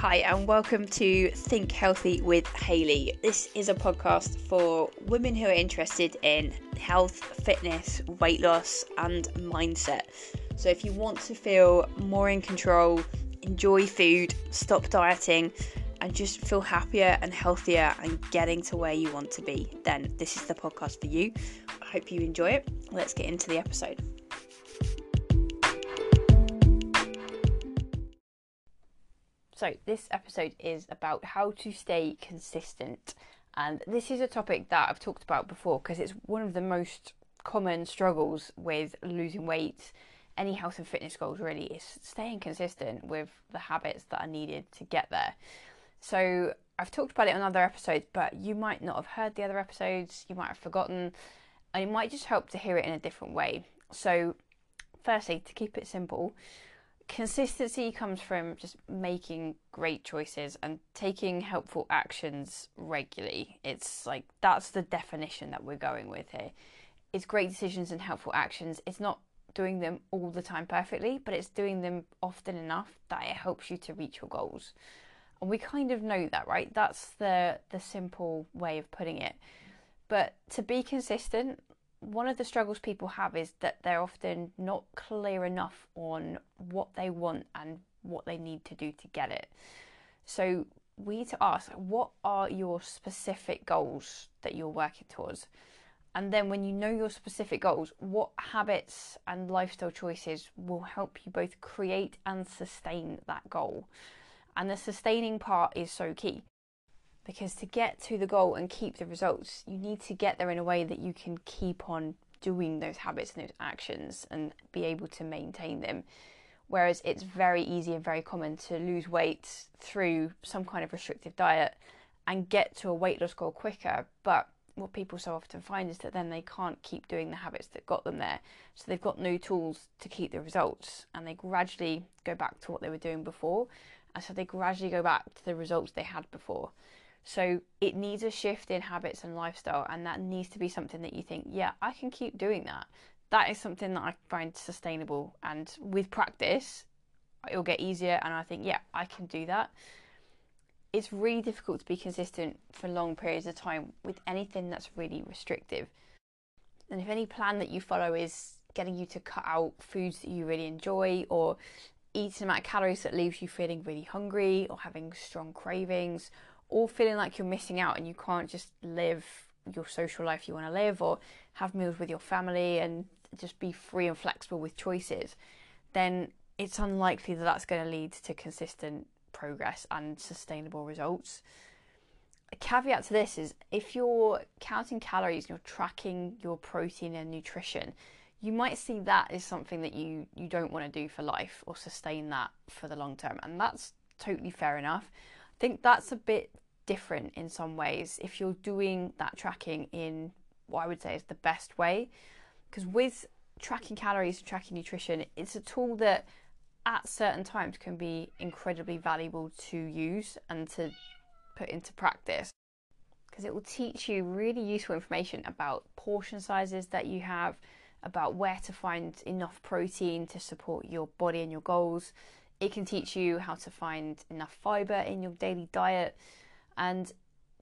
Hi, and welcome to Think Healthy with Hayley. This is a podcast for women who are interested in health, fitness, weight loss, and mindset. So, if you want to feel more in control, enjoy food, stop dieting, and just feel happier and healthier and getting to where you want to be, then this is the podcast for you. I hope you enjoy it. Let's get into the episode. So, this episode is about how to stay consistent. And this is a topic that I've talked about before because it's one of the most common struggles with losing weight, any health and fitness goals really, is staying consistent with the habits that are needed to get there. So, I've talked about it on other episodes, but you might not have heard the other episodes, you might have forgotten, and it might just help to hear it in a different way. So, firstly, to keep it simple, consistency comes from just making great choices and taking helpful actions regularly. It's like that's the definition that we're going with here. It's great decisions and helpful actions. It's not doing them all the time perfectly, but it's doing them often enough that it helps you to reach your goals. And we kind of know that, right? That's the the simple way of putting it. But to be consistent, one of the struggles people have is that they're often not clear enough on what they want and what they need to do to get it. So we need to ask what are your specific goals that you're working towards? And then when you know your specific goals, what habits and lifestyle choices will help you both create and sustain that goal? And the sustaining part is so key because to get to the goal and keep the results, you need to get there in a way that you can keep on doing those habits and those actions and be able to maintain them. Whereas it's very easy and very common to lose weight through some kind of restrictive diet and get to a weight loss goal quicker. But what people so often find is that then they can't keep doing the habits that got them there. So they've got no tools to keep the results and they gradually go back to what they were doing before. And so they gradually go back to the results they had before. So it needs a shift in habits and lifestyle, and that needs to be something that you think, yeah, I can keep doing that. That is something that I find sustainable, and with practice, it'll get easier. And I think, yeah, I can do that. It's really difficult to be consistent for long periods of time with anything that's really restrictive. And if any plan that you follow is getting you to cut out foods that you really enjoy or eat an amount of calories that leaves you feeling really hungry or having strong cravings or feeling like you're missing out and you can't just live your social life you want to live or have meals with your family and just be free and flexible with choices, then it's unlikely that that's going to lead to consistent progress and sustainable results. A caveat to this is if you're counting calories and you're tracking your protein and nutrition, you might see that as something that you, you don't want to do for life or sustain that for the long term. And that's totally fair enough think that's a bit different in some ways if you're doing that tracking in what I would say is the best way. Because with tracking calories and tracking nutrition, it's a tool that at certain times can be incredibly valuable to use and to put into practice because it will teach you really useful information about portion sizes that you have, about where to find enough protein to support your body and your goals, it can teach you how to find enough fiber in your daily diet. And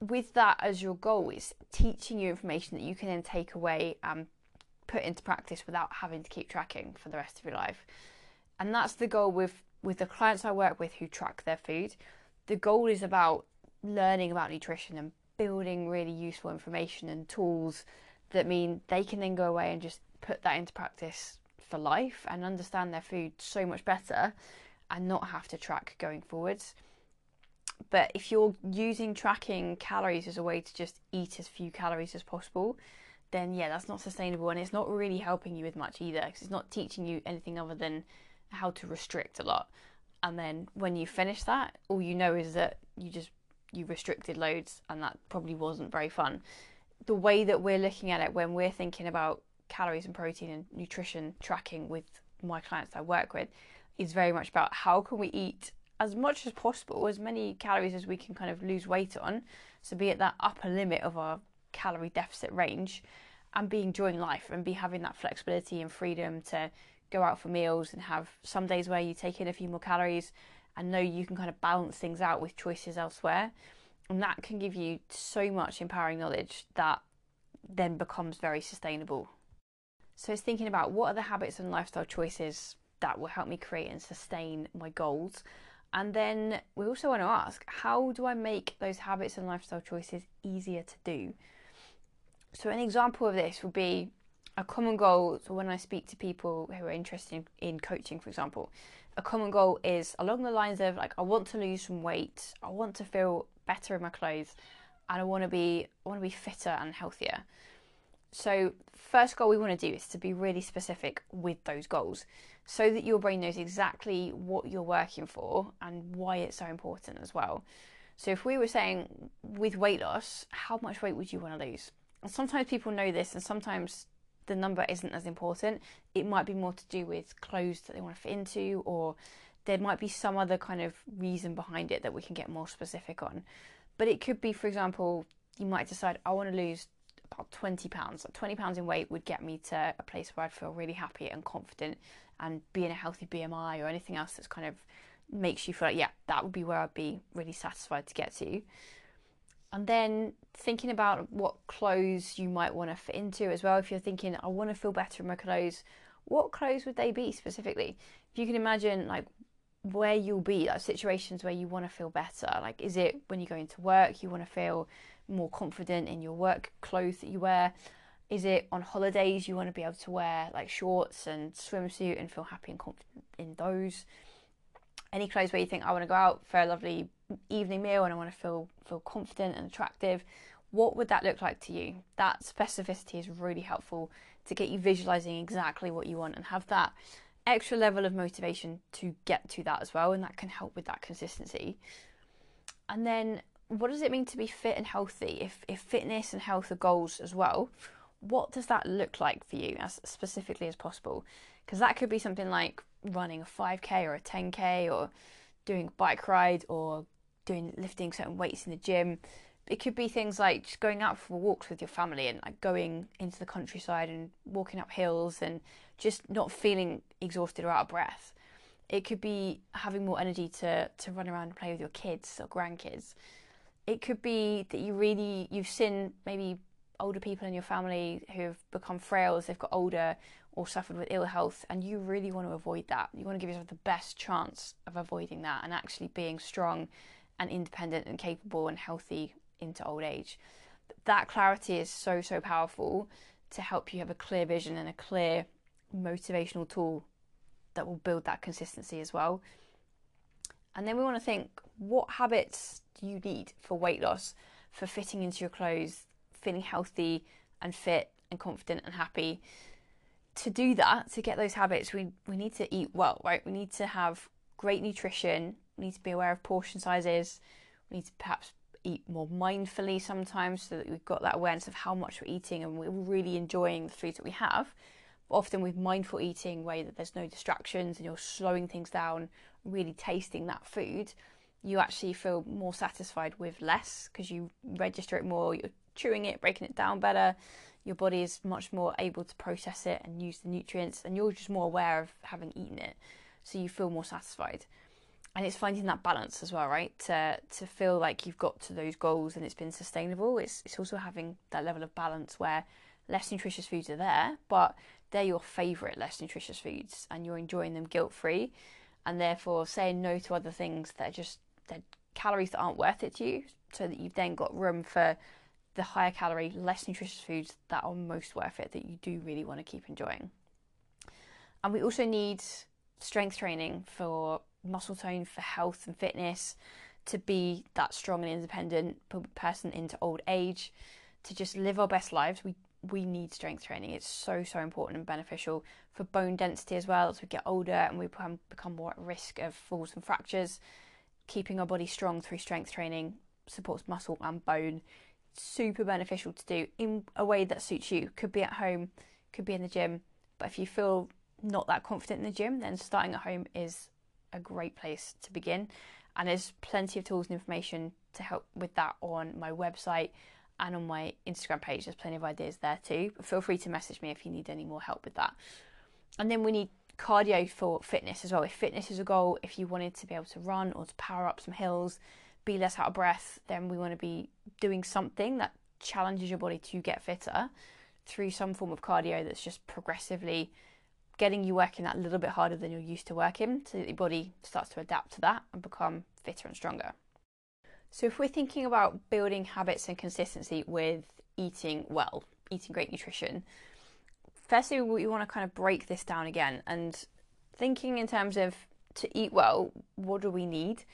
with that as your goal, it's teaching you information that you can then take away and put into practice without having to keep tracking for the rest of your life. And that's the goal with, with the clients I work with who track their food. The goal is about learning about nutrition and building really useful information and tools that mean they can then go away and just put that into practice for life and understand their food so much better and not have to track going forwards. But if you're using tracking calories as a way to just eat as few calories as possible, then yeah, that's not sustainable and it's not really helping you with much either because it's not teaching you anything other than how to restrict a lot. And then when you finish that, all you know is that you just you restricted loads and that probably wasn't very fun. The way that we're looking at it when we're thinking about calories and protein and nutrition tracking with my clients I work with is very much about how can we eat as much as possible, as many calories as we can kind of lose weight on, so be at that upper limit of our calorie deficit range, and be enjoying life and be having that flexibility and freedom to go out for meals and have some days where you take in a few more calories and know you can kind of balance things out with choices elsewhere. And that can give you so much empowering knowledge that then becomes very sustainable. So it's thinking about what are the habits and lifestyle choices that will help me create and sustain my goals. And then we also want to ask how do I make those habits and lifestyle choices easier to do? So, an example of this would be a common goal. So, when I speak to people who are interested in, in coaching, for example, a common goal is along the lines of like, I want to lose some weight, I want to feel better in my clothes, and I want to be I want to be fitter and healthier. So, first goal we want to do is to be really specific with those goals so that your brain knows exactly what you're working for and why it's so important as well. So, if we were saying with weight loss, how much weight would you want to lose? And sometimes people know this, and sometimes the number isn't as important. It might be more to do with clothes that they want to fit into, or there might be some other kind of reason behind it that we can get more specific on. But it could be, for example, you might decide, I want to lose about 20 pounds. 20 pounds in weight would get me to a place where I'd feel really happy and confident and being a healthy BMI or anything else that's kind of makes you feel like, yeah, that would be where I'd be really satisfied to get to. And then thinking about what clothes you might want to fit into as well. If you're thinking, I want to feel better in my clothes, what clothes would they be specifically? If you can imagine, like, where you'll be, like situations where you want to feel better. Like, is it when you're going to work, you want to feel more confident in your work clothes that you wear? Is it on holidays you want to be able to wear like shorts and swimsuit and feel happy and confident in those? Any clothes where you think I want to go out for a lovely evening meal and I want to feel feel confident and attractive? What would that look like to you? That specificity is really helpful to get you visualizing exactly what you want and have that extra level of motivation to get to that as well, and that can help with that consistency. And then what does it mean to be fit and healthy? If if fitness and health are goals as well, what does that look like for you as specifically as possible? Because that could be something like running a 5k or a 10k or doing bike ride or doing lifting certain weights in the gym. It could be things like just going out for walks with your family and like going into the countryside and walking up hills and just not feeling exhausted or out of breath. It could be having more energy to, to run around and play with your kids or grandkids it could be that you really you've seen maybe older people in your family who have become frail as they've got older or suffered with ill health and you really want to avoid that. You want to give yourself the best chance of avoiding that and actually being strong and independent and capable and healthy into old age. That clarity is so so powerful to help you have a clear vision and a clear motivational tool that will build that consistency as well. And then we want to think what habits do you need for weight loss, for fitting into your clothes, feeling healthy and fit and confident and happy. To do that, to get those habits, we, we need to eat well, right? We need to have great nutrition, we need to be aware of portion sizes, we need to perhaps eat more mindfully sometimes so that we've got that awareness of how much we're eating and we're really enjoying the foods that we have. But often with mindful eating, where there's no distractions and you're slowing things down, really tasting that food, you actually feel more satisfied with less because you register it more, you're chewing it, breaking it down better. Your body is much more able to process it and use the nutrients, and you're just more aware of having eaten it, so you feel more satisfied. And it's finding that balance as well, right? To to feel like you've got to those goals and it's been sustainable. It's it's also having that level of balance where less nutritious foods are there, but they're your favourite less nutritious foods, and you're enjoying them guilt free and therefore saying no to other things that are just they're calories that aren't worth it to you, so that you've then got room for the higher calorie, less nutritious foods that are most worth it that you do really want to keep enjoying. And we also need strength training for muscle tone, for health and fitness, to be that strong and independent person into old age, to just live our best lives. We we need strength training. It's so, so important and beneficial for bone density as well as we get older and we become, more at risk of falls and fractures. Keeping our body strong through strength training supports muscle and bone. Super beneficial to do in a way that suits you. Could be at home, could be in the gym, but if you feel not that confident in the gym, then starting at home is a great place to begin. And there's plenty of tools and information to help with that on my website and on my Instagram page. There's plenty of ideas there too. But feel free to message me if you need any more help with that. And then we need cardio for fitness as well. If fitness is a goal, if you wanted to be able to run or to power up some hills, be less out of breath, then we want to be doing something that challenges your body to get fitter through some form of cardio that's just progressively getting you working that little bit harder than you're used to working so that your body starts to adapt to that and become fitter and stronger. So, if we're thinking about building habits and consistency with eating well, eating great nutrition, firstly, we want to kind of break this down again and thinking in terms of to eat well, what do we need?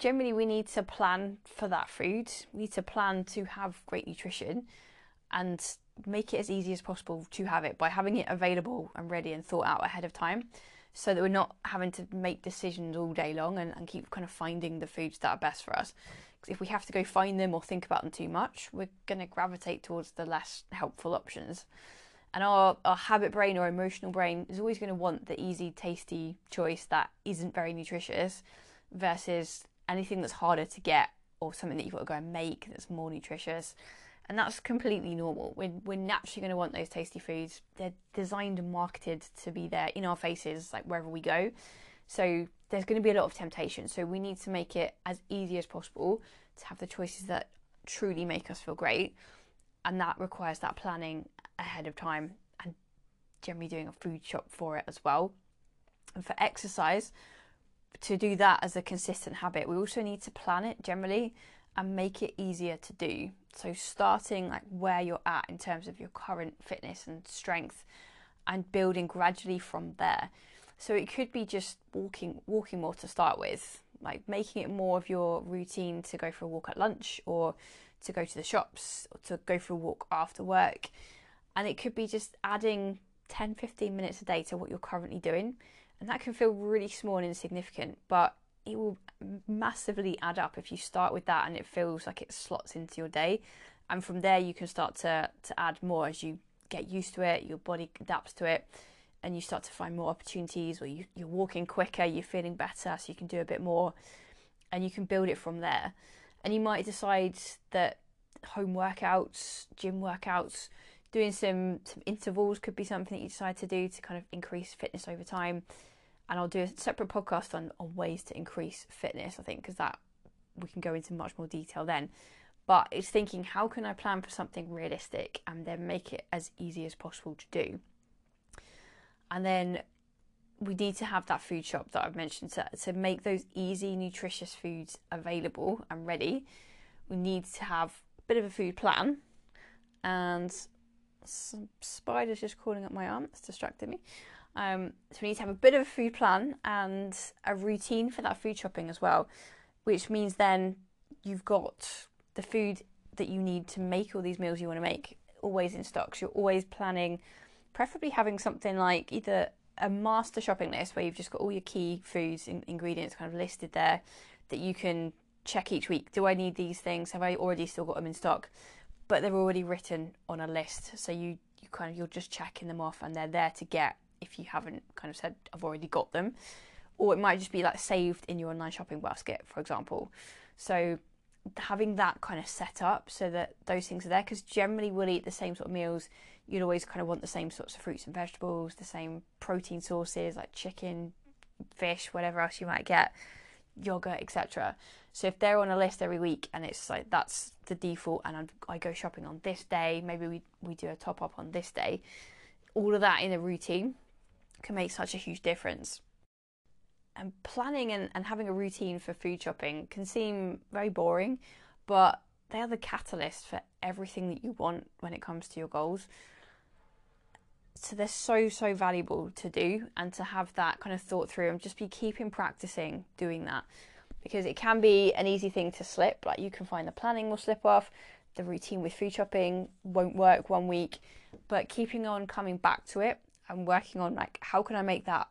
Generally, we need to plan for that food. We need to plan to have great nutrition and make it as easy as possible to have it by having it available and ready and thought out ahead of time so that we're not having to make decisions all day long and, and keep kind of finding the foods that are best for us. Because if we have to go find them or think about them too much, we're going to gravitate towards the less helpful options. And our, our habit brain or emotional brain is always going to want the easy, tasty choice that isn't very nutritious versus anything that's harder to get or something that you've got to go and make that's more nutritious. And that's completely normal. We're, we're naturally going to want those tasty foods. They're designed and marketed to be there in our faces, like wherever we go. So there's going to be a lot of temptation. So we need to make it as easy as possible to have the choices that truly make us feel great. And that requires that planning ahead of time and generally doing a food shop for it as well. And for exercise, to do that as a consistent habit, we also need to plan it generally and make it easier to do. So starting like where you're at in terms of your current fitness and strength and building gradually from there. So it could be just walking walking more to start with, like making it more of your routine to go for a walk at lunch or to go to the shops or to go for a walk after work and it could be just adding 10 15 minutes a day to what you're currently doing and that can feel really small and insignificant but it will massively add up if you start with that and it feels like it slots into your day and from there you can start to to add more as you get used to it your body adapts to it and you start to find more opportunities or you, you're walking quicker you're feeling better so you can do a bit more and you can build it from there and you might decide that home workouts gym workouts doing some some intervals could be something that you decide to do to kind of increase fitness over time. And I'll do a separate podcast on, on ways to increase fitness, I think, because that we can go into much more detail then. But it's thinking, how can I plan for something realistic and then make it as easy as possible to do? And then we need to have that food shop that I've mentioned to, to make those easy, nutritious foods available and ready. We need to have a bit of a food plan and some spiders just crawling up my arm. It's distracted me. Um, so we need to have a bit of a food plan and a routine for that food shopping as well, which means then you've got the food that you need to make all these meals you want to make always in stock. So you're always planning, preferably having something like either a master shopping list where you've just got all your key foods and ingredients kind of listed there that you can check each week. Do I need these things? Have I already still got them in stock? but they're already written on a list, so you you kind of you're just checking them off, and they're there to get if you haven't kind of said I've already got them, or it might just be like saved in your online shopping basket, for example. So having that kind of set up so that those things are there, because generally we'll eat the same sort of meals. You'd always kind of want the same sorts of fruits and vegetables, the same protein sources like chicken, fish, whatever else you might get, yogurt, etc. So if they're on a list every week and it's like that's the default, and I'm, i go shopping on this day, maybe we we do a top up on this day. All of that in a routine can make such a huge difference. And planning and, and having a routine for food shopping can seem very boring, but they are the catalyst for everything that you want when it comes to your goals. So they're so, so valuable to do and to have that kind of thought through and just be keeping practicing doing that because it can be an easy thing to slip. Like you can find the planning will slip off, the routine with food shopping won't work one week, but keeping on coming back to it and working on like how can I make that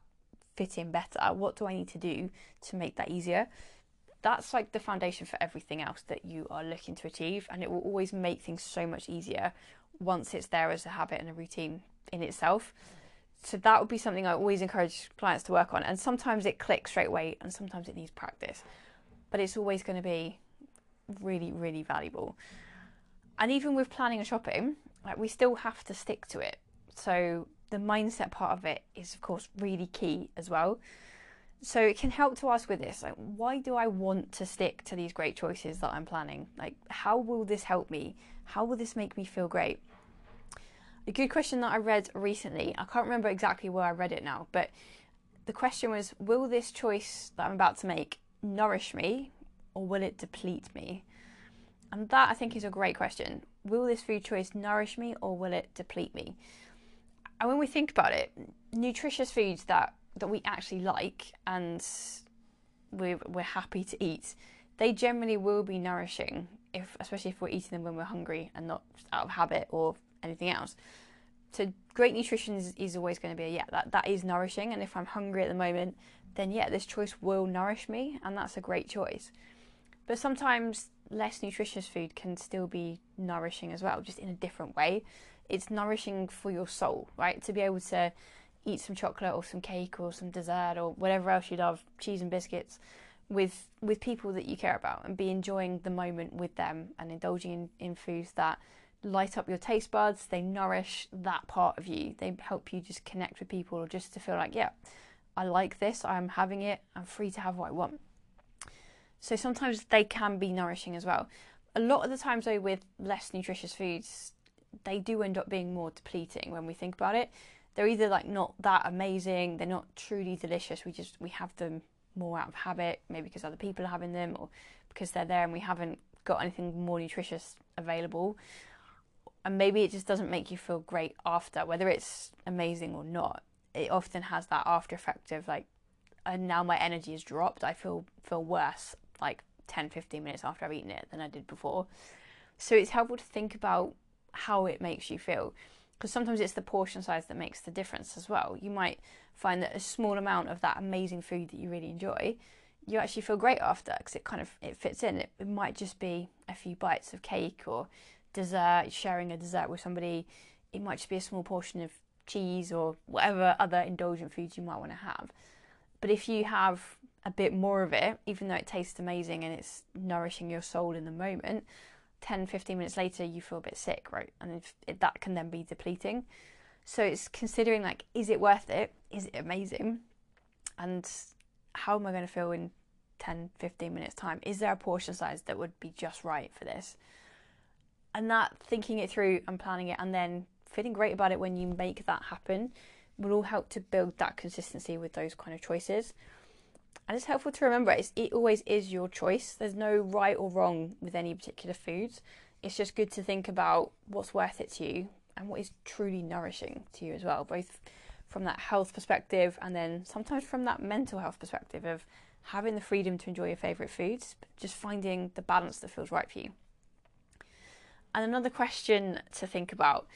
fit in better? What do I need to do to make that easier? That's like the foundation for everything else that you are looking to achieve, and it will always make things so much easier once it's there as a habit and a routine in itself so that would be something I always encourage clients to work on. And sometimes it clicks straight away, and sometimes it needs practice, but it's always going to be really, really valuable. And even with planning and shopping, like we still have to stick to it. So the mindset part of it is, of course, really key as well. So it can help to ask with this, like, why do I want to stick to these great choices that I'm planning? Like, how will this help me? How will this make me feel great? A good question that I read recently, I can't remember exactly where I read it now, but the question was, will this choice that I'm about to make nourish me or will it deplete me? And that I think is a great question. Will this food choice nourish me or will it deplete me? And when we think about it, nutritious foods that that we actually like and we're, we're happy to eat, they generally will be nourishing, if especially if we're eating them when we're hungry and not out of habit or anything else. So great nutrition is, is always going to be a, yeah that that is nourishing, and if I'm hungry at the moment, then yeah this choice will nourish me, and that's a great choice. But sometimes less nutritious food can still be nourishing as well, just in a different way. It's nourishing for your soul, right? To be able to eat some chocolate or some cake or some dessert or whatever else you love, cheese and biscuits, with with people that you care about and be enjoying the moment with them and indulging in, in foods that light up your taste buds, they nourish that part of you. They help you just connect with people or just to feel like, yeah, I like this, I'm having it, I'm free to have what I want. So sometimes they can be nourishing as well. A lot of the times though with less nutritious foods, they do end up being more depleting when we think about it they're either like not that amazing, they're not truly delicious. We just we have them more out of habit, maybe because other people are having them or because they're there and we haven't got anything more nutritious available. And maybe it just doesn't make you feel great after, whether it's amazing or not. It often has that after effect of like, and now my energy has dropped. I feel feel worse like 10, 15 minutes after I've eaten it than I did before. So it's helpful to think about how it makes you feel because sometimes it's the portion size that makes the difference as well. You might find that a small amount of that amazing food that you really enjoy, you actually feel great after because it kind of it fits in. It, it might just be a few bites of cake or dessert, sharing a dessert with somebody. It might just be a small portion of cheese or whatever other indulgent foods you might want to have. But if you have a bit more of it, even though it tastes amazing and it's nourishing your soul in the moment, 10, 15 minutes later, you feel a bit sick, right? And if that can then be depleting. So it's considering like, is it worth it? Is it amazing? And how am I going to feel in 10, 15 minutes time? Is there a portion size that would be just right for this? And that thinking it through and planning it and then feeling great about it when you make that happen will all help to build that consistency with those kind of choices. And it's helpful to remember it's, it always is your choice. There's no right or wrong with any particular foods. It's just good to think about what's worth it to you and what is truly nourishing to you as well, both from that health perspective and then sometimes from that mental health perspective of having the freedom to enjoy your favourite foods, just finding the balance that feels right for you. And another question to think about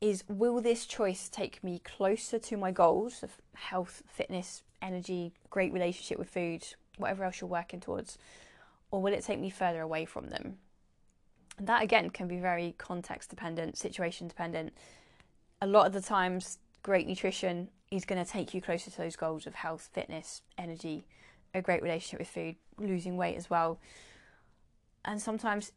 is will this choice take me closer to my goals of health, fitness, energy, great relationship with food, whatever else you're working towards, or will it take me further away from them? And that again can be very context dependent, situation dependent. A lot of the times, great nutrition is going to take you closer to those goals of health, fitness, energy, a great relationship with food, losing weight as well. And sometimes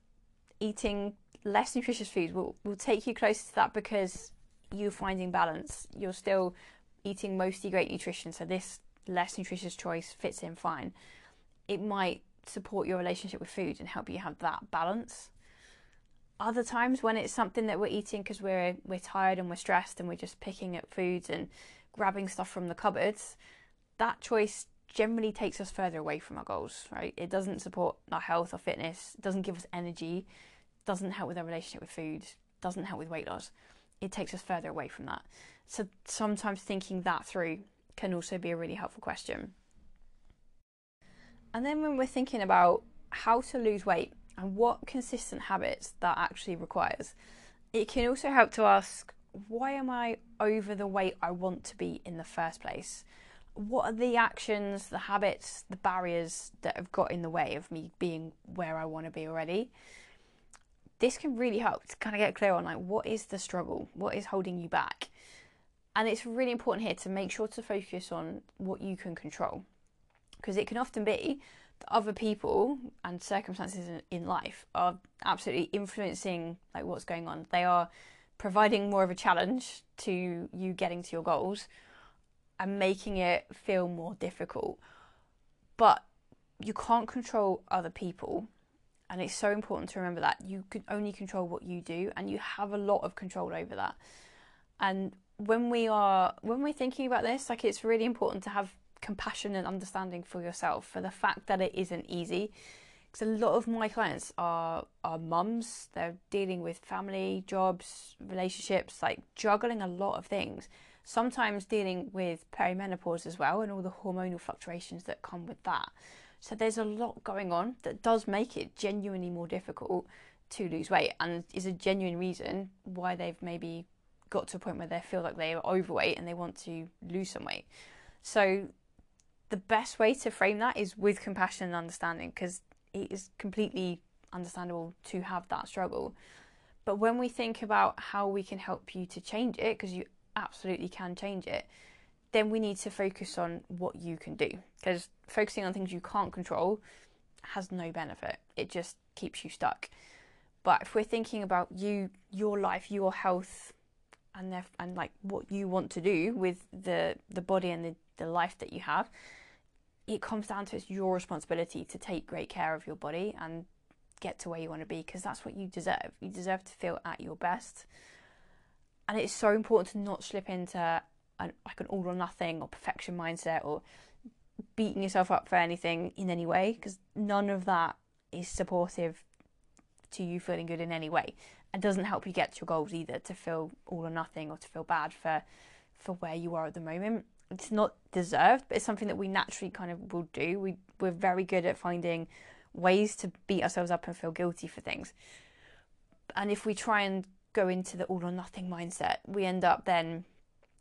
eating less nutritious food will, will take you closer to that because you're finding balance. You're still eating mostly great nutrition, so this less nutritious choice fits in fine, it might support your relationship with food and help you have that balance. Other times when it's something that we're eating because we're we're tired and we're stressed and we're just picking at foods and grabbing stuff from the cupboards, that choice generally takes us further away from our goals, right? It doesn't support our health or fitness, doesn't give us energy, doesn't help with our relationship with food, doesn't help with weight loss. It takes us further away from that. So sometimes thinking that through can also be a really helpful question. And then when we're thinking about how to lose weight and what consistent habits that actually requires, it can also help to ask why am I over the weight I want to be in the first place? What are the actions, the habits, the barriers that have got in the way of me being where I want to be already? This can really help to kind of get clear on like what is the struggle? What is holding you back? And it's really important here to make sure to focus on what you can control. Because it can often be that other people and circumstances in life are absolutely influencing like what's going on. They are providing more of a challenge to you getting to your goals and making it feel more difficult. But you can't control other people. And it's so important to remember that you can only control what you do, and you have a lot of control over that. And when we are when we're thinking about this, like it's really important to have compassion and understanding for yourself for the fact that it isn't easy. Because a lot of my clients are are mums. They're dealing with family, jobs, relationships, like juggling a lot of things. Sometimes dealing with perimenopause as well, and all the hormonal fluctuations that come with that. So there's a lot going on that does make it genuinely more difficult to lose weight, and is a genuine reason why they've maybe got to a point where they feel like they are overweight and they want to lose some weight. So the best way to frame that is with compassion and understanding because it is completely understandable to have that struggle. But when we think about how we can help you to change it, because you absolutely can change it, then we need to focus on what you can do. Because focusing on things you can't control has no benefit, it just keeps you stuck. But if we're thinking about you, your life, your health, and and like what you want to do with the the body and the, the life that you have, it comes down to it's your responsibility to take great care of your body and get to where you want to be because that's what you deserve. You deserve to feel at your best. And it's so important to not slip into an, like an all or nothing or perfection mindset or beating yourself up for anything in any way because none of that is supportive to you feeling good in any way and doesn't help you get to your goals either to feel all or nothing or to feel bad for for where you are at the moment. It's not deserved but it's something that we naturally kind of will do. We we're very good at finding ways to beat ourselves up and feel guilty for things. And if we try and go into the all or nothing mindset we end up then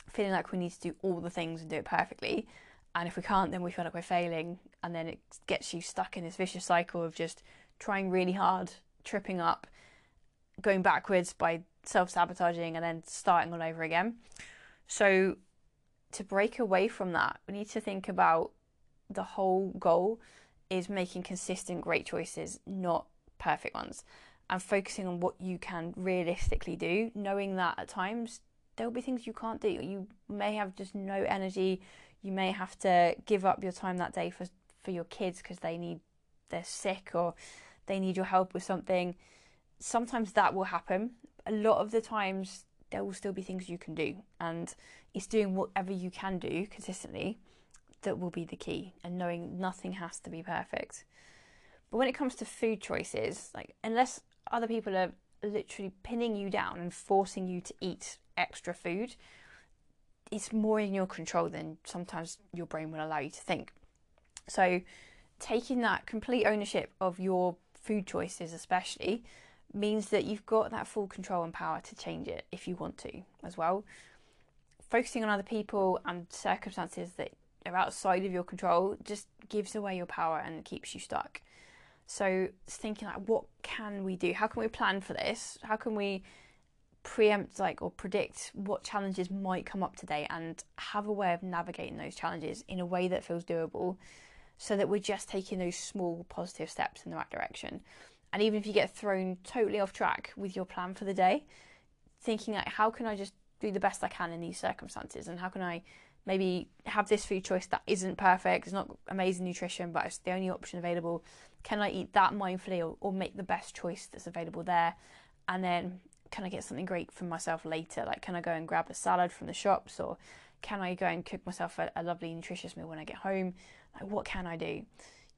feeling like we need to do all the things and do it perfectly. And if we can't then we feel like we're failing and then it gets you stuck in this vicious cycle of just trying really hard tripping up going backwards by self sabotaging and then starting all over again. So, to break away from that, we need to think about the whole goal is making consistent great choices, not perfect ones, and focusing on what you can realistically do, knowing that at times there will be things you can't do. You may have just no energy. You may have to give up your time that day for for your kids because they need they're sick or they need your help with something sometimes that will happen. A lot of the times, there will still be things you can do, and it's doing whatever you can do consistently that will be the key, and knowing nothing has to be perfect. But when it comes to food choices, like unless other people are literally pinning you down and forcing you to eat extra food, it's more in your control than sometimes your brain will allow you to think. So, taking that complete ownership of your food choices, especially, means that you've got that full control and power to change it if you want to as well. Focusing on other people and circumstances that are outside of your control just gives away your power and keeps you stuck. So thinking like what can we do? How can we plan for this? How can we preempt like or predict what challenges might come up today and have a way of navigating those challenges in a way that feels doable so that we're just taking those small positive steps in the right direction. And even if you get thrown totally off track with your plan for the day, thinking like, how can I just do the best I can in these circumstances? And how can I maybe have this food choice that isn't perfect, it's not amazing nutrition, but it's the only option available? Can I eat that mindfully or, or make the best choice that's available there? And then can I get something great for myself later? Like, can I go and grab a salad from the shops or can I go and cook myself a, a lovely, nutritious meal when I get home? Like, what can I do?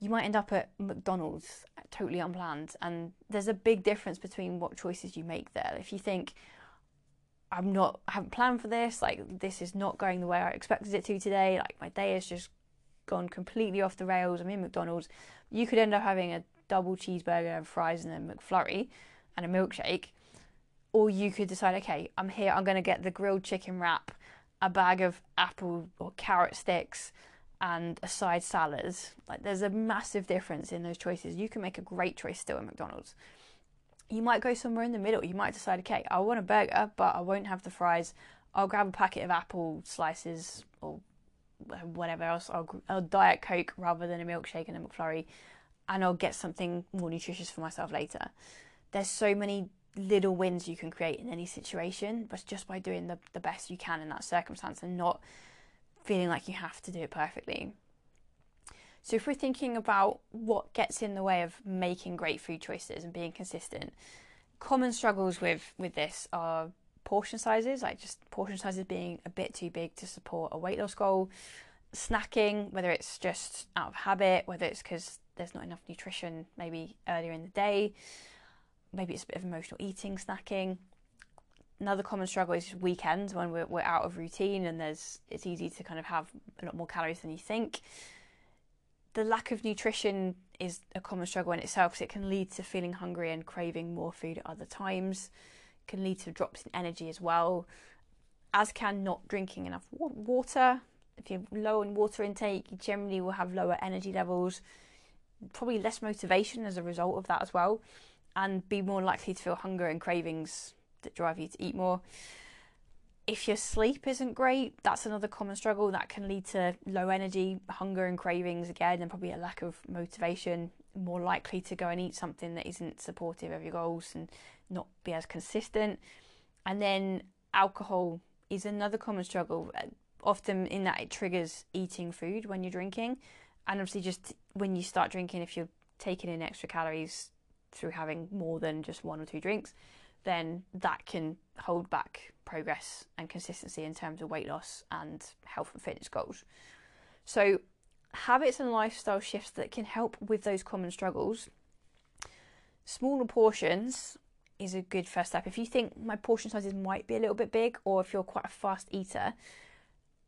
You might end up at McDonald's uh, totally unplanned. And there's a big difference between what choices you make there. If you think, I'm not, I haven't planned for this, like this is not going the way I expected it to today, like my day has just gone completely off the rails, I'm in McDonald's, you could end up having a double cheeseburger and fries and a McFlurry and a milkshake. Or you could decide, okay, I'm here, I'm going to get the grilled chicken wrap, a bag of apple or carrot sticks, and a side salad. Like there's a massive difference in those choices. You can make a great choice still at McDonald's. You might go somewhere in the middle. You might decide, okay, I want a burger, but I won't have the fries. I'll grab a packet of apple slices or whatever else. I'll, I'll diet coke rather than a milkshake and a McFlurry, and I'll get something more nutritious for myself later. There's so many little wins you can create in any situation, but just by doing the, the best you can in that circumstance and not feeling like you have to do it perfectly. So, if we're thinking about what gets in the way of making great food choices and being consistent, common struggles with, with this are portion sizes, like just portion sizes being a bit too big to support a weight loss goal, snacking, whether it's just out of habit, whether it's because there's not enough nutrition maybe earlier in the day, maybe it's a bit of emotional eating, snacking. Another common struggle is weekends when we're, we're out of routine and there's it's easy to kind of have a lot more calories than you think. The lack of nutrition is a common struggle in itself because it can lead to feeling hungry and craving more food at other times. It can lead to drops in energy as well, as can not drinking enough water. If you're low in water intake, you generally will have lower energy levels, probably less motivation as a result of that as well and be more likely to feel hunger and cravings that drive you to eat more. If your sleep isn't great, that's another common struggle that can lead to low energy, hunger, and cravings again, and probably a lack of motivation. More likely to go and eat something that isn't supportive of your goals and not be as consistent. And then alcohol is another common struggle, often in that it triggers eating food when you're drinking. And obviously, just when you start drinking, if you're taking in extra calories through having more than just one or two drinks, then that can hold back progress and consistency in terms of weight loss and health and fitness goals. So, habits and lifestyle shifts that can help with those common struggles. Smaller portions is a good first step. If you think my portion sizes might be a little bit big, or if you're quite a fast eater,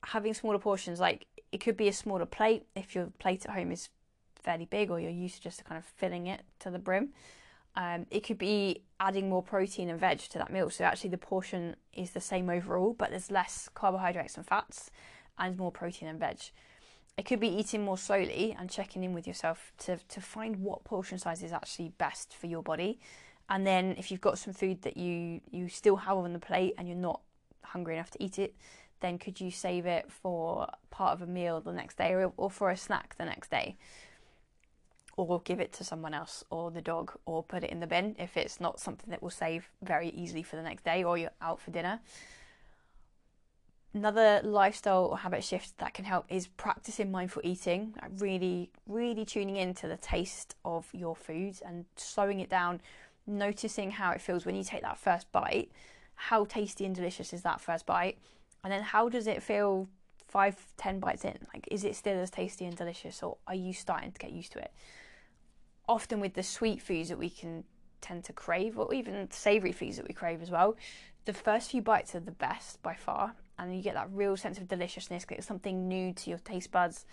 having smaller portions, like it could be a smaller plate if your plate at home is fairly big or you're used to just kind of filling it to the brim. Um, it could be adding more protein and veg to that meal. So actually, the portion is the same overall, but there's less carbohydrates and fats and more protein and veg. It could be eating more slowly and checking in with yourself to, to find what portion size is actually best for your body. And then if you've got some food that you, you still have on the plate and you're not hungry enough to eat it, then could you save it for part of a meal the next day or, or for a snack the next day? Or give it to someone else or the dog or put it in the bin if it's not something that will save very easily for the next day or you're out for dinner. Another lifestyle or habit shift that can help is practicing mindful eating, really, really tuning into the taste of your foods and slowing it down, noticing how it feels when you take that first bite. How tasty and delicious is that first bite? And then how does it feel five, ten bites in? Like, is it still as tasty and delicious, or are you starting to get used to it? Often with the sweet foods that we can tend to crave, or even savoury foods that we crave as well, the first few bites are the best by far, and you get that real sense of deliciousness. It's something new to your taste buds,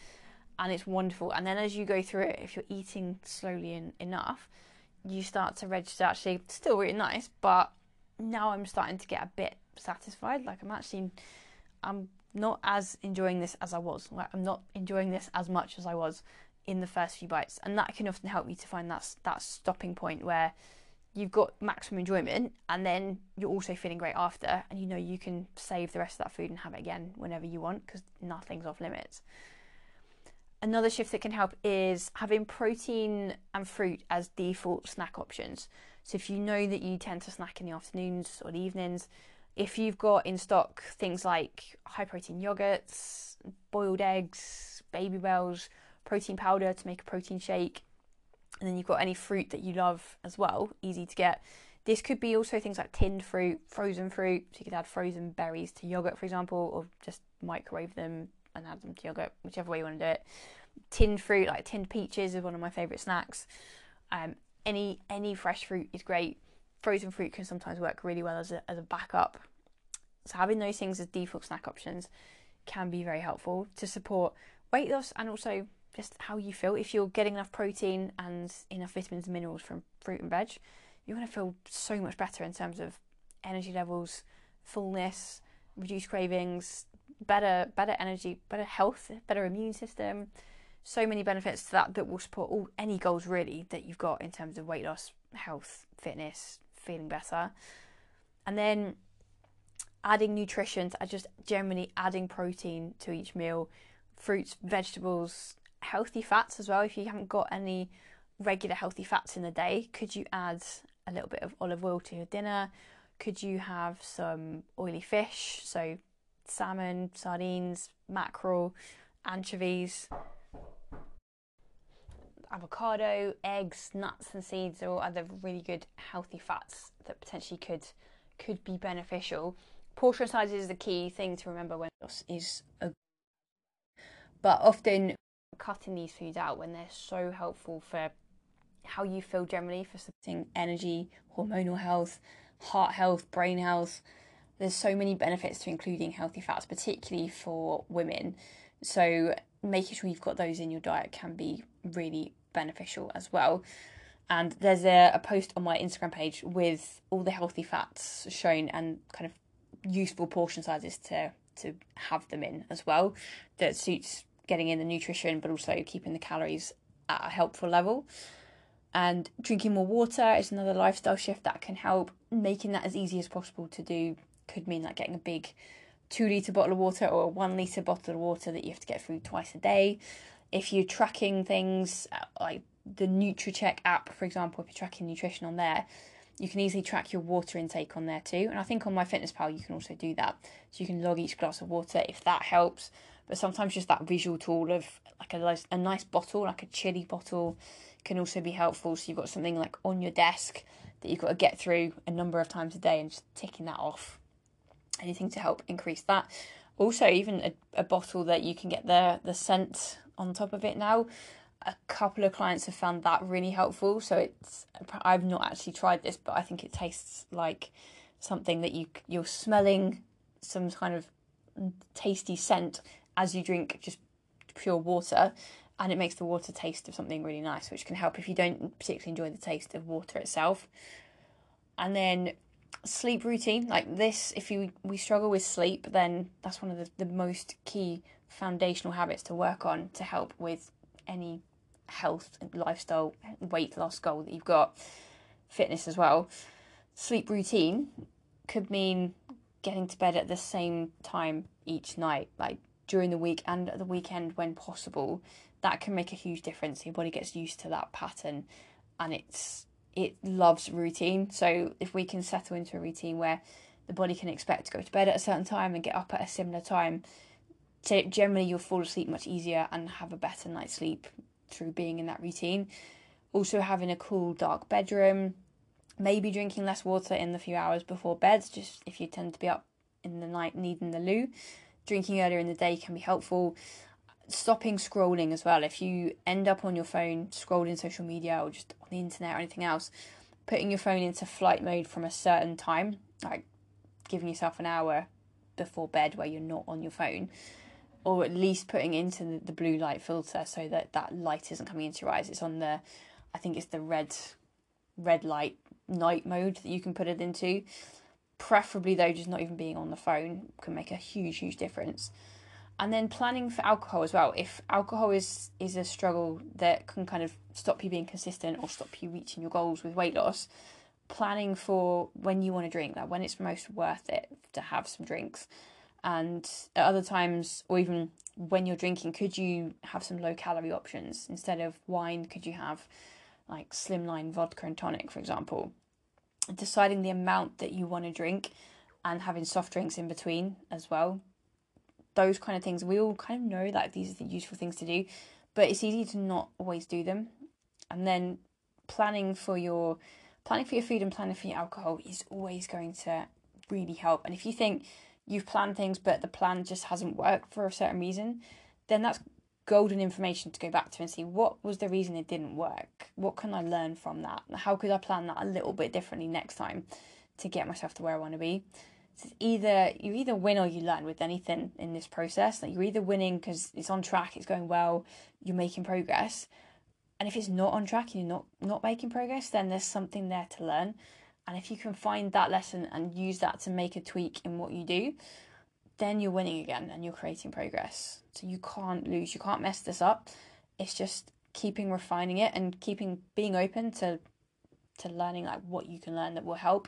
and it's wonderful. And then as you go through it, if you're eating slowly enough, you start to register actually still really nice, but now I'm starting to get a bit satisfied. Like I'm actually, I'm not as enjoying this as I was. Like I'm not enjoying this as much as I was in the first few bites, and that can often help you to find that that stopping point where you've got maximum enjoyment, and then you're also feeling great after, and you know you can save the rest of that food and have it again whenever you want because nothing's off limits. Another shift that can help is having protein and fruit as default snack options. So if you know that you tend to snack in the afternoons or the evenings, if you've got in stock things like high protein yogurts, boiled eggs, Babybels, protein powder to make a protein shake. And then you've got any fruit that you love as well, easy to get. This could be also things like tinned fruit, frozen fruit. So you could add frozen berries to yogurt, for example, or just microwave them and add them to yogurt, whichever way you want to do it. Tinned fruit, like tinned peaches, is one of my favourite snacks. Um, any any fresh fruit is great. Frozen fruit can sometimes work really well as a, as a backup. So having those things as default snack options can be very helpful to support weight loss and also just how you feel. If you're getting enough protein and enough vitamins and minerals from fruit and veg, you're going to feel so much better in terms of energy levels, fullness, reduced cravings, better better energy, better health, better immune system. So many benefits to that that will support all any goals really that you've got in terms of weight loss, health, fitness, feeling better. And then adding nutrition, to just generally adding protein to each meal, fruits, vegetables, healthy fats as well. If you haven't got any regular healthy fats in the day, could you add a little bit of olive oil to your dinner? Could you have some oily fish? So, salmon, sardines, mackerel, anchovies, avocado, eggs, nuts, and seeds are all other really good healthy fats that potentially could could be beneficial. Portion size is the key thing to remember when is a but often cutting these foods out when they're so helpful for how you feel generally for supporting energy, hormonal health, heart health, brain health. There's so many benefits to including healthy fats, particularly for women. So making sure you've got those in your diet can be really beneficial as well. And there's a, a post on my Instagram page with all the healthy fats shown and kind of useful portion sizes to to have them in as well that suits getting in the nutrition but also keeping the calories at a helpful level. And drinking more water is another lifestyle shift that can help. Making that as easy as possible to do could mean like getting a big two litre bottle of water or a one litre bottle of water that you have to get through twice a day. If you're tracking things uh, like the Nutracheck app, for example, if you're tracking nutrition on there, you can easily track your water intake on there too. And I think on MyFitnessPal you can also do that. So you can log each glass of water if that helps. But sometimes just that visual tool of like a nice, a nice bottle, like a chili bottle, can also be helpful. So you've got something like on your desk that you've got to get through a number of times a day and just ticking that off. Anything to help increase that. Also, even a, a bottle that you can get the the scent on top of it now. A couple of clients have found that really helpful. So it's I've not actually tried this, but I think it tastes like something that you you're smelling some kind of tasty scent as you drink just pure water and it makes the water taste of something really nice, which can help if you don't particularly enjoy the taste of water itself. And then sleep routine, like this, if you we struggle with sleep, then that's one of the, the most key foundational habits to work on to help with any health and lifestyle weight loss goal that you've got, fitness as well. Sleep routine could mean getting to bed at the same time each night, like during the week and at the weekend when possible, that can make a huge difference. Your body gets used to that pattern and it's it loves routine. So if we can settle into a routine where the body can expect to go to bed at a certain time and get up at a similar time, so generally you'll fall asleep much easier and have a better night's sleep through being in that routine. Also having a cool dark bedroom, maybe drinking less water in the few hours before bed, just if you tend to be up in the night needing the loo drinking earlier in the day can be helpful. Stopping scrolling as well. If you end up on your phone scrolling social media or just on the internet or anything else, putting your phone into flight mode from a certain time, like giving yourself an hour before bed where you're not on your phone, or at least putting into the, blue light filter so that that light isn't coming into your eyes. It's on the, I think it's the red, red light night mode that you can put it into preferably though just not even being on the phone can make a huge huge difference. And then planning for alcohol as well. If alcohol is is a struggle that can kind of stop you being consistent or stop you reaching your goals with weight loss planning for when you want to drink like when it's most worth it to have some drinks. And at other times or even when you're drinking could you have some low calorie options? Instead of wine could you have like slimline vodka and tonic for example deciding the amount that you want to drink and having soft drinks in between as well. Those kind of things, we all kind of know that these are the useful things to do, but it's easy to not always do them. And then planning for your planning for your food and planning for your alcohol is always going to really help. And if you think you've planned things but the plan just hasn't worked for a certain reason, then that's golden information to go back to and see what was the reason it didn't work? What can I learn from that? How could I plan that a little bit differently next time to get myself to where I want to be? So it's either you either win or you learn with anything in this process. Like you're either winning because it's on track, it's going well, you're making progress, and if it's not on track and you're not not making progress, then there's something there to learn. And if you can find that lesson and use that to make a tweak in what you do, then you're winning again and you're creating progress. So you can't lose, you can't mess this up. It's just keeping refining it and keeping being open to to learning like what you can learn that will help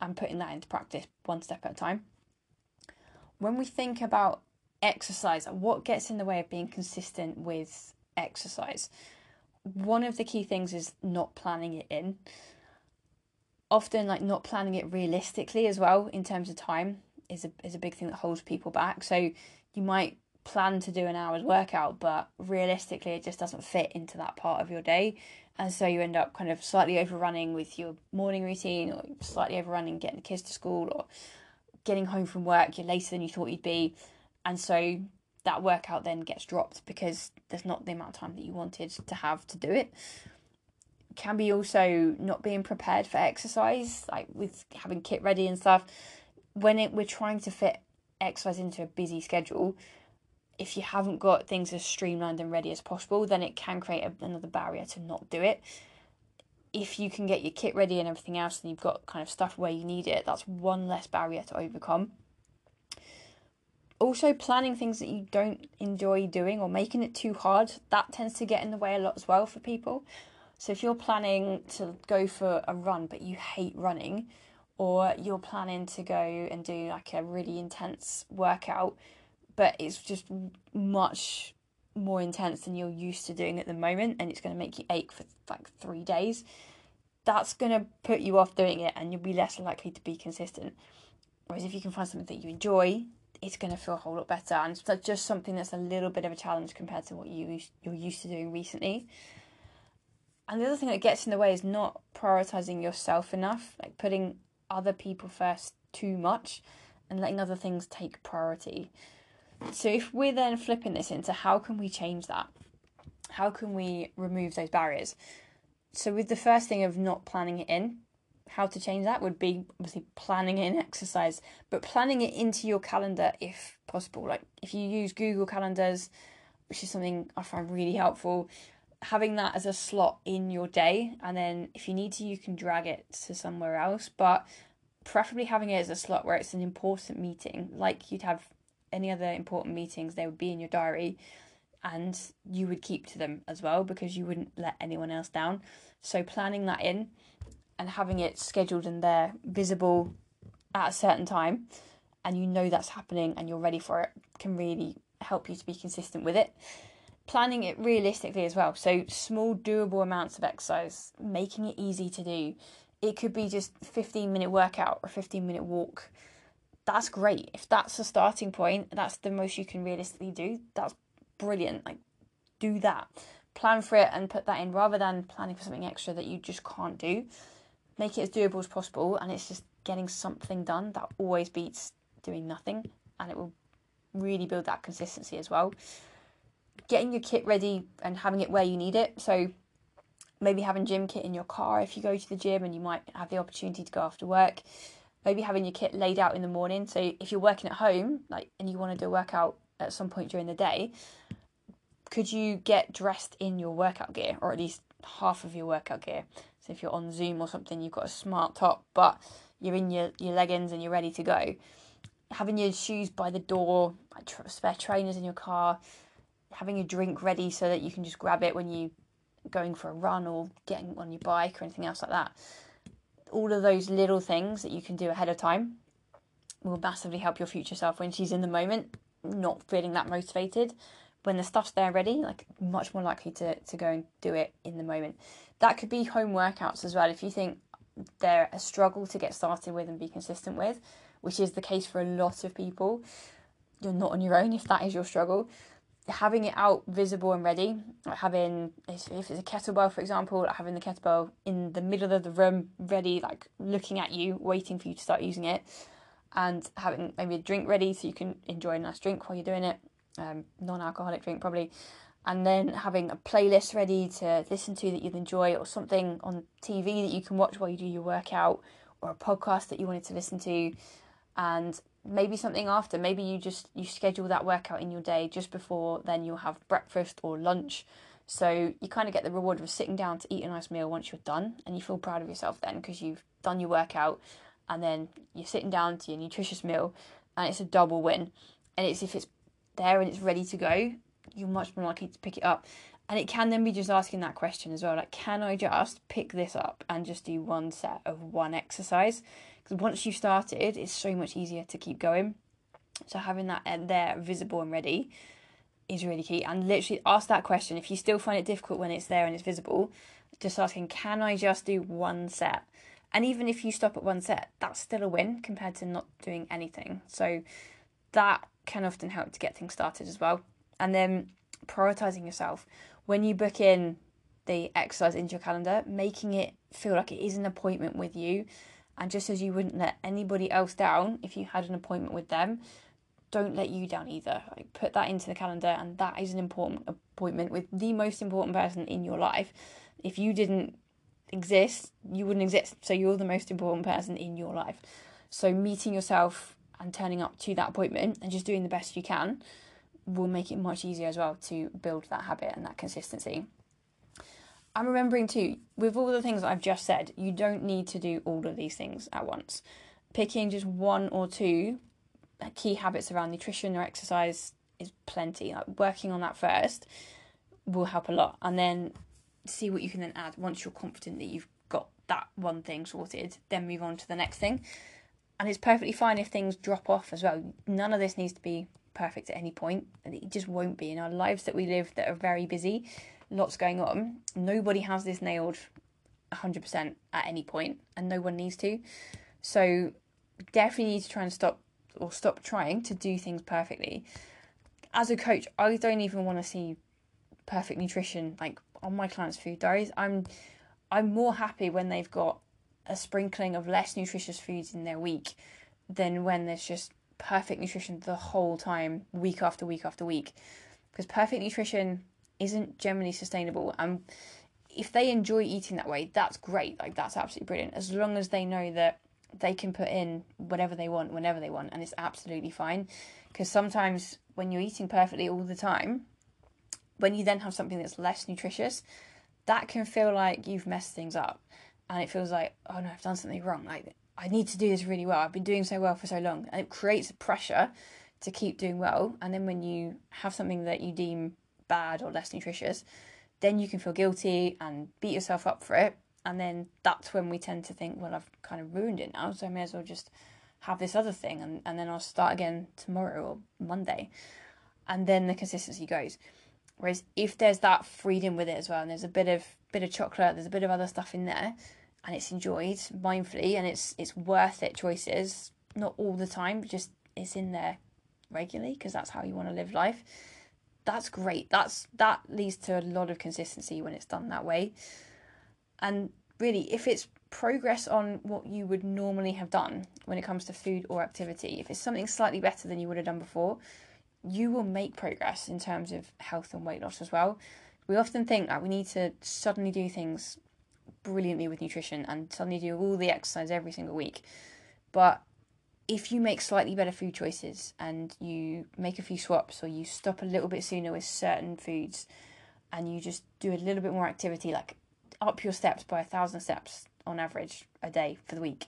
and putting that into practice one step at a time. When we think about exercise, what gets in the way of being consistent with exercise? One of the key things is not planning it in. often like not planning it realistically as well in terms of time is a is a big thing that holds people back. So you might plan to do an hour's workout, but realistically it just doesn't fit into that part of your day. And so you end up kind of slightly overrunning with your morning routine or slightly overrunning getting the kids to school or getting home from work, you're later than you thought you'd be. And so that workout then gets dropped because there's not the amount of time that you wanted to have to do it can be also not being prepared for exercise, like with having kit ready and stuff. When it, we're trying to fit exercise into a busy schedule, if you haven't got things as streamlined and ready as possible, then it can create a, another barrier to not do it. If you can get your kit ready and everything else, and you've got kind of stuff where you need it, that's one less barrier to overcome. Also, planning things that you don't enjoy doing or making it too hard, that tends to get in the way a lot as well for people. So if you're planning to go for a run but you hate running, or you're planning to go and do like a really intense workout, but it's just much more intense than you're used to doing at the moment, and it's going to make you ache for like three days, that's going to put you off doing it and you'll be less likely to be consistent. Whereas if you can find something that you enjoy, it's going to feel a whole lot better, and it's just something that's a little bit of a challenge compared to what you you're used to doing recently. And the other thing that gets in the way is not prioritizing yourself enough, like putting other people first too much and letting other things take priority. So if we're then flipping this into how can we change that? How can we remove those barriers? So with the first thing of not planning it in, how to change that would be obviously planning in exercise, but planning it into your calendar if possible. Like if you use Google Calendars, which is something I find really helpful, having that as a slot in your day and then if you need to you can drag it to somewhere else but preferably having it as a slot where it's an important meeting like you'd have any other important meetings they would be in your diary and you would keep to them as well because you wouldn't let anyone else down. So planning that in and having it scheduled and there visible at a certain time and you know that's happening and you're ready for it can really help you to be consistent with it planning it realistically as well. So small, doable amounts of exercise, making it easy to do. It could be just 15 minute workout or 15 minute walk. That's great. If that's the starting point, that's the most you can realistically do. That's brilliant. Like, do that. Plan for it and put that in rather than planning for something extra that you just can't do. Make it as doable as possible, and it's just getting something done that always beats doing nothing, and it will really build that consistency as well getting your kit ready and having it where you need it. So maybe having gym kit in your car if you go to the gym and you might have the opportunity to go after work. Maybe having your kit laid out in the morning. So if you're working at home, like and you want to do a workout at some point during the day, could you get dressed in your workout gear or at least half of your workout gear? So if you're on Zoom or something, you've got a smart top, but you're in your, your leggings and you're ready to go. Having your shoes by the door, like spare trainers in your car, having a drink ready so that you can just grab it when you are going for a run or getting on your bike or anything else like that. All of those little things that you can do ahead of time will massively help your future self when she's in the moment, not feeling that motivated. When the stuff's there ready, like much more likely to, to go and do it in the moment. That could be home workouts as well. If you think they're a struggle to get started with and be consistent with, which is the case for a lot of people, you're not on your own if that is your struggle having it out visible and ready, like having if it's a kettlebell, for example, like having the kettlebell in the middle of the room, ready, like looking at you, waiting for you to start using it, and having maybe a drink ready so you can enjoy a nice drink while you're doing it, um, non-alcoholic drink probably, and then having a playlist ready to listen to that you'll enjoy, or something on TV that you can watch while you do your workout, or a podcast that you wanted to listen to, and maybe something after. Maybe you just you schedule that workout in your day just before then you'll have breakfast or lunch. So you kind of get the reward of sitting down to eat a nice meal once you're done and you feel proud of yourself then because you've done your workout and then you're sitting down to your nutritious meal and it's a double win. And it's if it's there and it's ready to go you're much more likely to pick it up. And it can then be just asking that question as well like can i just pick this up and just do one set of one exercise once you've started, it's so much easier to keep going. So having that uh, there visible and ready is really key. And literally ask that question. If you still find it difficult when it's there and it's visible, just asking, can I just do one set? And even if you stop at one set, that's still a win compared to not doing anything. So that can often help to get things started as well. And then prioritizing yourself. When you book in the exercise into your calendar, making it feel like it is an appointment with you. And just as you wouldn't let anybody else down if you had an appointment with them, don't let you down either. Like put that into the calendar, and that is an important appointment with the most important person in your life. If you didn't exist, you wouldn't exist. So you're the most important person in your life. So meeting yourself and turning up to that appointment and just doing the best you can will make it much easier as well to build that habit and that consistency. I'm remembering too, with all the things I've just said, you don't need to do all of these things at once. Picking just one or two key habits around nutrition or exercise is plenty. Like working on that first will help a lot, and then see what you can then add once you're confident that you've got that one thing sorted. Then move on to the next thing, and it's perfectly fine if things drop off as well. None of this needs to be perfect at any point, and it just won't be in our lives that we live that are very busy. Lots going on. Nobody has this nailed 100% at any point, and no one needs to. So, definitely need to try and stop or stop trying to do things perfectly. As a coach, I don't even want to see perfect nutrition like on my clients' food diaries. I'm I'm more happy when they've got a sprinkling of less nutritious foods in their week than when there's just perfect nutrition the whole time, week after week after week. Because perfect nutrition isn't generally sustainable. And if they enjoy eating that way, that's great. Like that's absolutely brilliant. As long as they know that they can put in whatever they want whenever they want and it's absolutely fine because sometimes when you're eating perfectly all the time when you then have something that's less nutritious that can feel like you've messed things up and it feels like oh no i've done something wrong like i need to do this really well i've been doing so well for so long and it creates a pressure to keep doing well and then when you have something that you deem bad or less nutritious then you can feel guilty and beat yourself up for it and then that's when we tend to think, well, I've kind of ruined it now, so I may as well just have this other thing, and, and then I'll start again tomorrow or Monday. And then the consistency goes. Whereas if there's that freedom with it as well, and there's a bit of bit of chocolate, there's a bit of other stuff in there, and it's enjoyed mindfully, and it's it's worth it choices, not all the time, but just it's in there regularly because that's how you want to live life. That's great. That's that leads to a lot of consistency when it's done that way. And really, if it's progress on what you would normally have done when it comes to food or activity, if it's something slightly better than you would have done before, you will make progress in terms of health and weight loss as well. We often think that we need to suddenly do things brilliantly with nutrition and suddenly do all the exercise every single week. But if you make slightly better food choices and you make a few swaps or you stop a little bit sooner with certain foods and you just do a little bit more activity, like up your steps by a thousand steps on average a day for the week,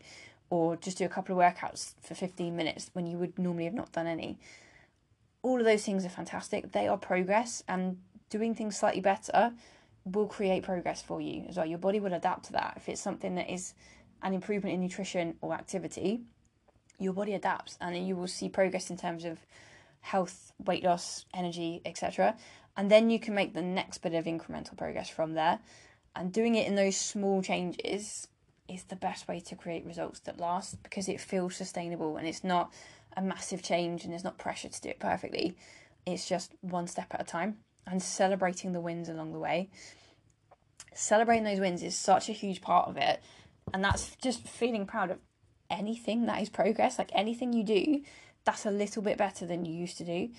or just do a couple of workouts for 15 minutes when you would normally have not done any. All of those things are fantastic. They are progress, and doing things slightly better will create progress for you as well. Your body will adapt to that. If it's something that is an improvement in nutrition or activity, your body adapts and you will see progress in terms of health, weight loss, energy, etc. And then you can make the next bit of incremental progress from there. And doing it in those small changes is the best way to create results that last because it feels sustainable and it's not a massive change and there's not pressure to do it perfectly. It's just one step at a time and celebrating the wins along the way. Celebrating those wins is such a huge part of it. And that's just feeling proud of anything that is progress. Like anything you do, that's a little bit better than you used to do.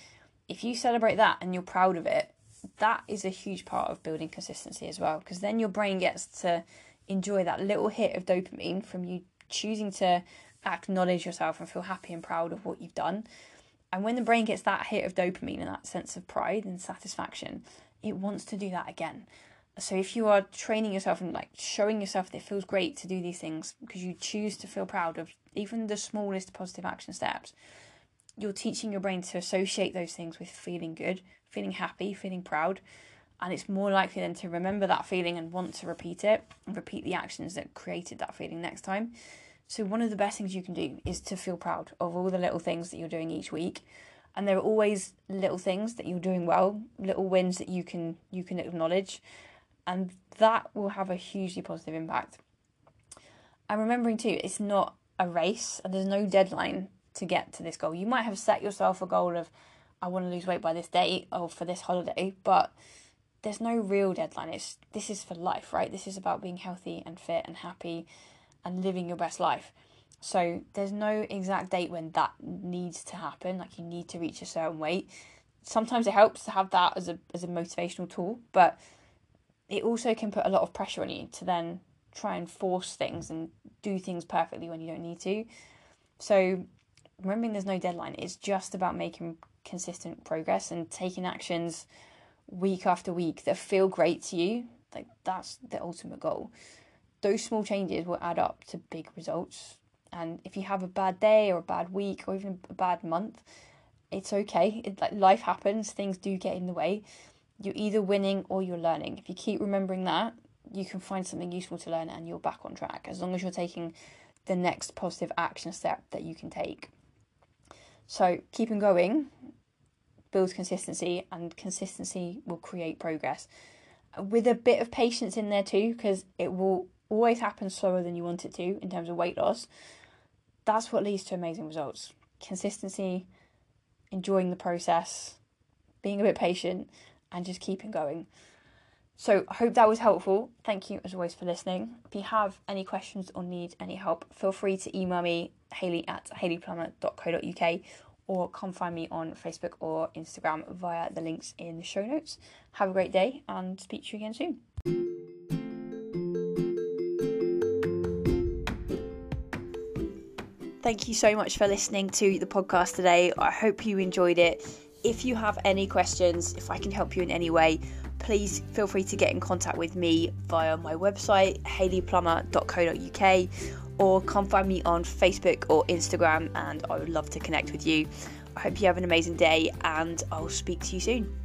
If you celebrate that and you're proud of it, that is a huge part of building consistency as well because then your brain gets to enjoy that little hit of dopamine from you choosing to acknowledge yourself and feel happy and proud of what you've done. And when the brain gets that hit of dopamine and that sense of pride and satisfaction, it wants to do that again. So if you are training yourself and like showing yourself that it feels great to do these things because you choose to feel proud of even the smallest positive action steps, you're teaching your brain to associate those things with feeling good, feeling happy, feeling proud. And it's more likely then to remember that feeling and want to repeat it and repeat the actions that created that feeling next time. So, one of the best things you can do is to feel proud of all the little things that you're doing each week. And there are always little things that you're doing well, little wins that you can you can acknowledge, and that will have a hugely positive impact. And remembering too, it's not a race and there's no deadline to get to this goal. You might have set yourself a goal of, I want to lose weight by this date or for this holiday, but there's no real deadline. It's this is for life, right? This is about being healthy and fit and happy and living your best life. So there's no exact date when that needs to happen. Like you need to reach a certain weight. Sometimes it helps to have that as a as a motivational tool, but it also can put a lot of pressure on you to then try and force things and do things perfectly when you don't need to. So remembering there's no deadline, it's just about making consistent progress and taking actions week after week that feel great to you. Like that's the ultimate goal. Those small changes will add up to big results and if you have a bad day or a bad week or even a bad month, it's okay. It, like life happens, things do get in the way. You're either winning or you're learning. If you keep remembering that, you can find something useful to learn and you're back on track as long as you're taking the next positive action step that you can take. So, keep keeping going builds consistency, and consistency will create progress with a bit of patience in there too, because it will always happen slower than you want it to in terms of weight loss that's what leads to amazing results. Consistency, enjoying the process, being a bit patient, and just keeping going. So, I hope that was helpful. Thank you as always for listening. If you have any questions or need any help, feel free to email me, hayley at hayleyplummer.co.uk, or come find me on Facebook or Instagram via the links in the show notes. Have a great day and speak to you again soon. Thank you so much for listening to the podcast today. I hope you enjoyed it. If you have any questions, if I can help you in any way, please feel free to get in contact with me via my website, hayleyplummer.co.uk, or come find me on Facebook or Instagram, and I would love to connect with you. I hope you have an amazing day, and I'll speak to you soon.